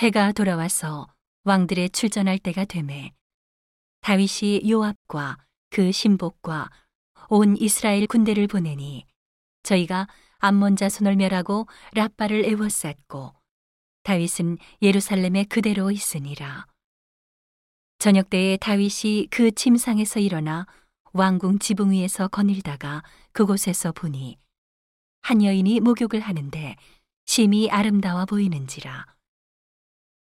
해가 돌아와서 왕들의 출전할 때가 되매 다윗이 요압과 그 신복과 온 이스라엘 군대를 보내니 저희가 암몬 자손을 멸하고 라빠를 에워쌌고 다윗은 예루살렘에 그대로 있으니라. 저녁 때에 다윗이 그 침상에서 일어나 왕궁 지붕 위에서 거닐다가 그곳에서 보니 한 여인이 목욕을 하는데 심히 아름다워 보이는지라.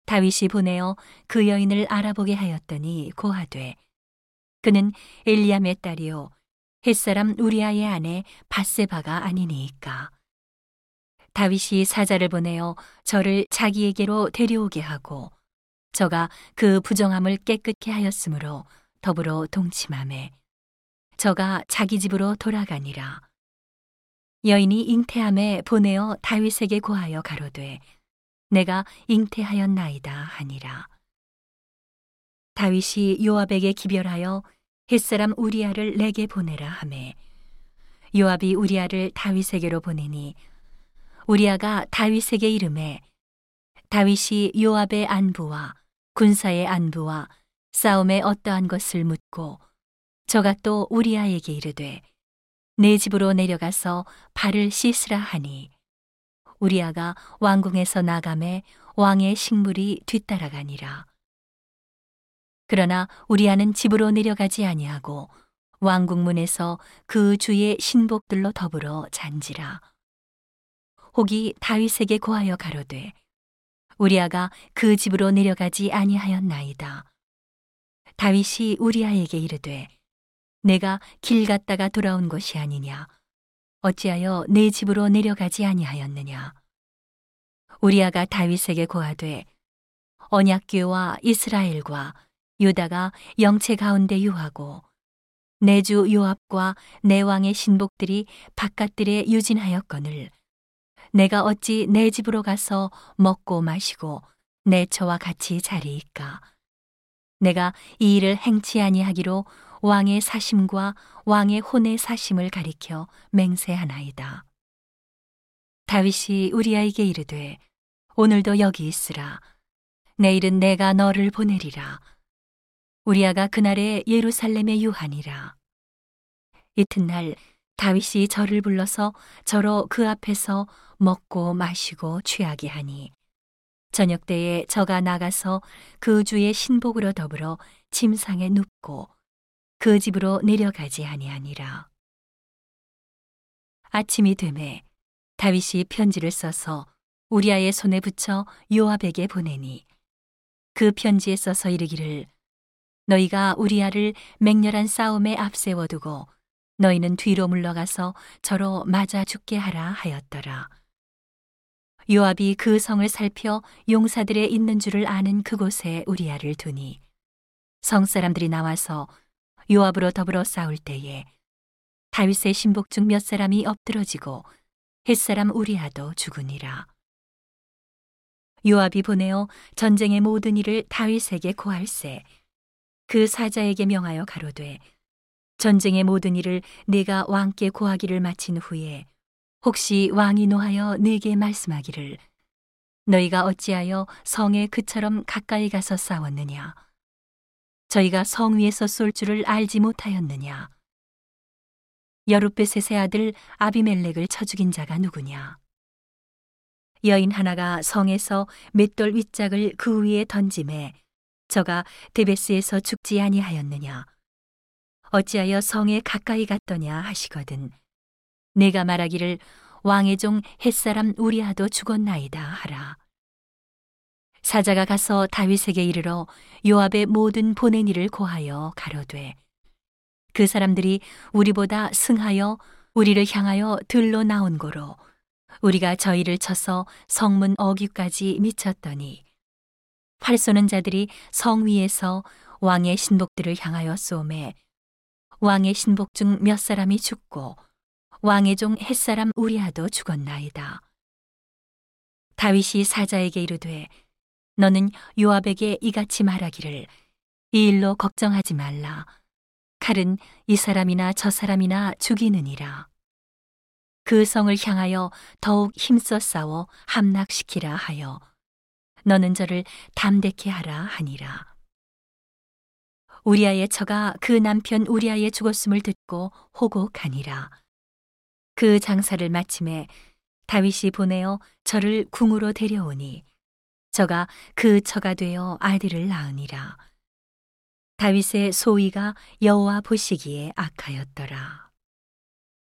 다윗이 보내어 그 여인을 알아보게 하였더니 고하되 그는 엘리암의 딸이요 햇사람 우리아의 아내 바세바가 아니니이까. 다윗이 사자를 보내어 저를 자기에게로 데려오게 하고 저가 그 부정함을 깨끗게 하였으므로 더불어 동침함에 저가 자기 집으로 돌아가니라. 여인이 잉태함에 보내어 다윗에게 고하여 가로되 내가 잉태하였나이다 하니라. 다윗이 요압에게 기별하여 햇사람 우리아를 내게 보내라 하매 요압이 우리아를 다윗에게로 보내니 우리아가 다윗에게 이름해 다윗이 요압의 안부와 군사의 안부와 싸움에 어떠한 것을 묻고 저가 또 우리아에게 이르되 내 집으로 내려가서 발을 씻으라 하니 우리아가 왕궁에서 나감에 왕의 식물이 뒤따라가니라. 그러나 우리아는 집으로 내려가지 아니하고 왕궁문에서 그 주의 신복들로 더불어 잔지라. 혹이 다윗에게 고하여 가로되 우리아가 그 집으로 내려가지 아니하였나이다. 다윗이 우리아에게 이르되 내가 길 갔다가 돌아온 것이 아니냐 어찌하여 내 집으로 내려가지 아니하였느냐? 우리아가 다윗에게 고하되 언약궤와 이스라엘과 유다가 영체 가운데 유하고 내 주 요압과 내 왕의 신복들이 바깥들에 유진하였거늘 내가 어찌 내 집으로 가서 먹고 마시고 내 처와 같이 자리이까? 내가 이 일을 행치 아니하기로 왕의 사심과 왕의 혼의 사심을 가리켜 맹세하나이다. 다윗이 우리아에게 이르되 오늘도 여기 있으라. 내일은 내가 너를 보내리라. 우리아가 그날에 예루살렘에 유하니라. 이튿날 다윗이 저를 불러서 저로 그 앞에서 먹고 마시고 취하게 하니 저녁 때에 저가 나가서 그 주의 신복으로 더불어 침상에 눕고 그 집으로 내려가지 아니하니라. 아침이 되매 다윗이 편지를 써서 우리아의 손에 붙여 요압에게 보내니 그 편지에 써서 이르기를 너희가 우리아를 맹렬한 싸움에 앞세워두고 너희는 뒤로 물러가서 저로 맞아 죽게 하라 하였더라. 요압이 그 성을 살펴 용사들의 있는 줄을 아는 그곳에 우리아를 두니 성 사람들이 나와서 요압으로 더불어 싸울 때에 다윗의 신복 중 몇 사람이 엎드러지고 햇사람 우리아도 죽으니라. 요압이 보내어 전쟁의 모든 일을 다윗에게 고할세 그 사자에게 명하여 가로되 전쟁의 모든 일을 네가 왕께 고하기를 마친 후에 혹시 왕이 노하여 네게 말씀하기를 너희가 어찌하여 성에 그처럼 가까이 가서 싸웠느냐 저희가 성 위에서 쏠 줄을 알지 못하였느냐? 여룻베셋의 아들 아비멜렉을 쳐 죽인 자가 누구냐? 여인 하나가 성에서 맷돌 윗짝을 그 위에 던짐에 저가 데베스에서 죽지 아니하였느냐? 어찌하여 성에 가까이 갔더냐 하시거든. 내가 말하기를 왕의 종 햇사람 우리아도 죽었나이다 하라. 사자가 가서 다윗에게 이르러 요압의 모든 보낸 일을 고하여 가로되 그 사람들이 우리보다 승하여 우리를 향하여 들로 나온 고로 우리가 저희를 쳐서 성문 어귀까지 미쳤더니 활 쏘는 자들이 성 위에서 왕의 신복들을 향하여 쏘매 왕의 신복 중 몇 사람이 죽고 왕의 종 햇사람 우리아도 죽었나이다. 다윗이 사자에게 이르되 너는 요압에게 이같이 말하기를 이 일로 걱정하지 말라. 칼은 이 사람이나 저 사람이나 죽이느니라. 그 성을 향하여 더욱 힘써 싸워 함락시키라 하여 너는 저를 담대케 하라 하니라. 우리아의 처가 그 남편 우리아의 죽었음을 듣고 호곡하니라. 그 장사를 마침에 다윗이 보내어 저를 궁으로 데려오니 저가 그 처가 되어 아들을 낳으니라. 다윗의 소위가 여호와 보시기에 악하였더라.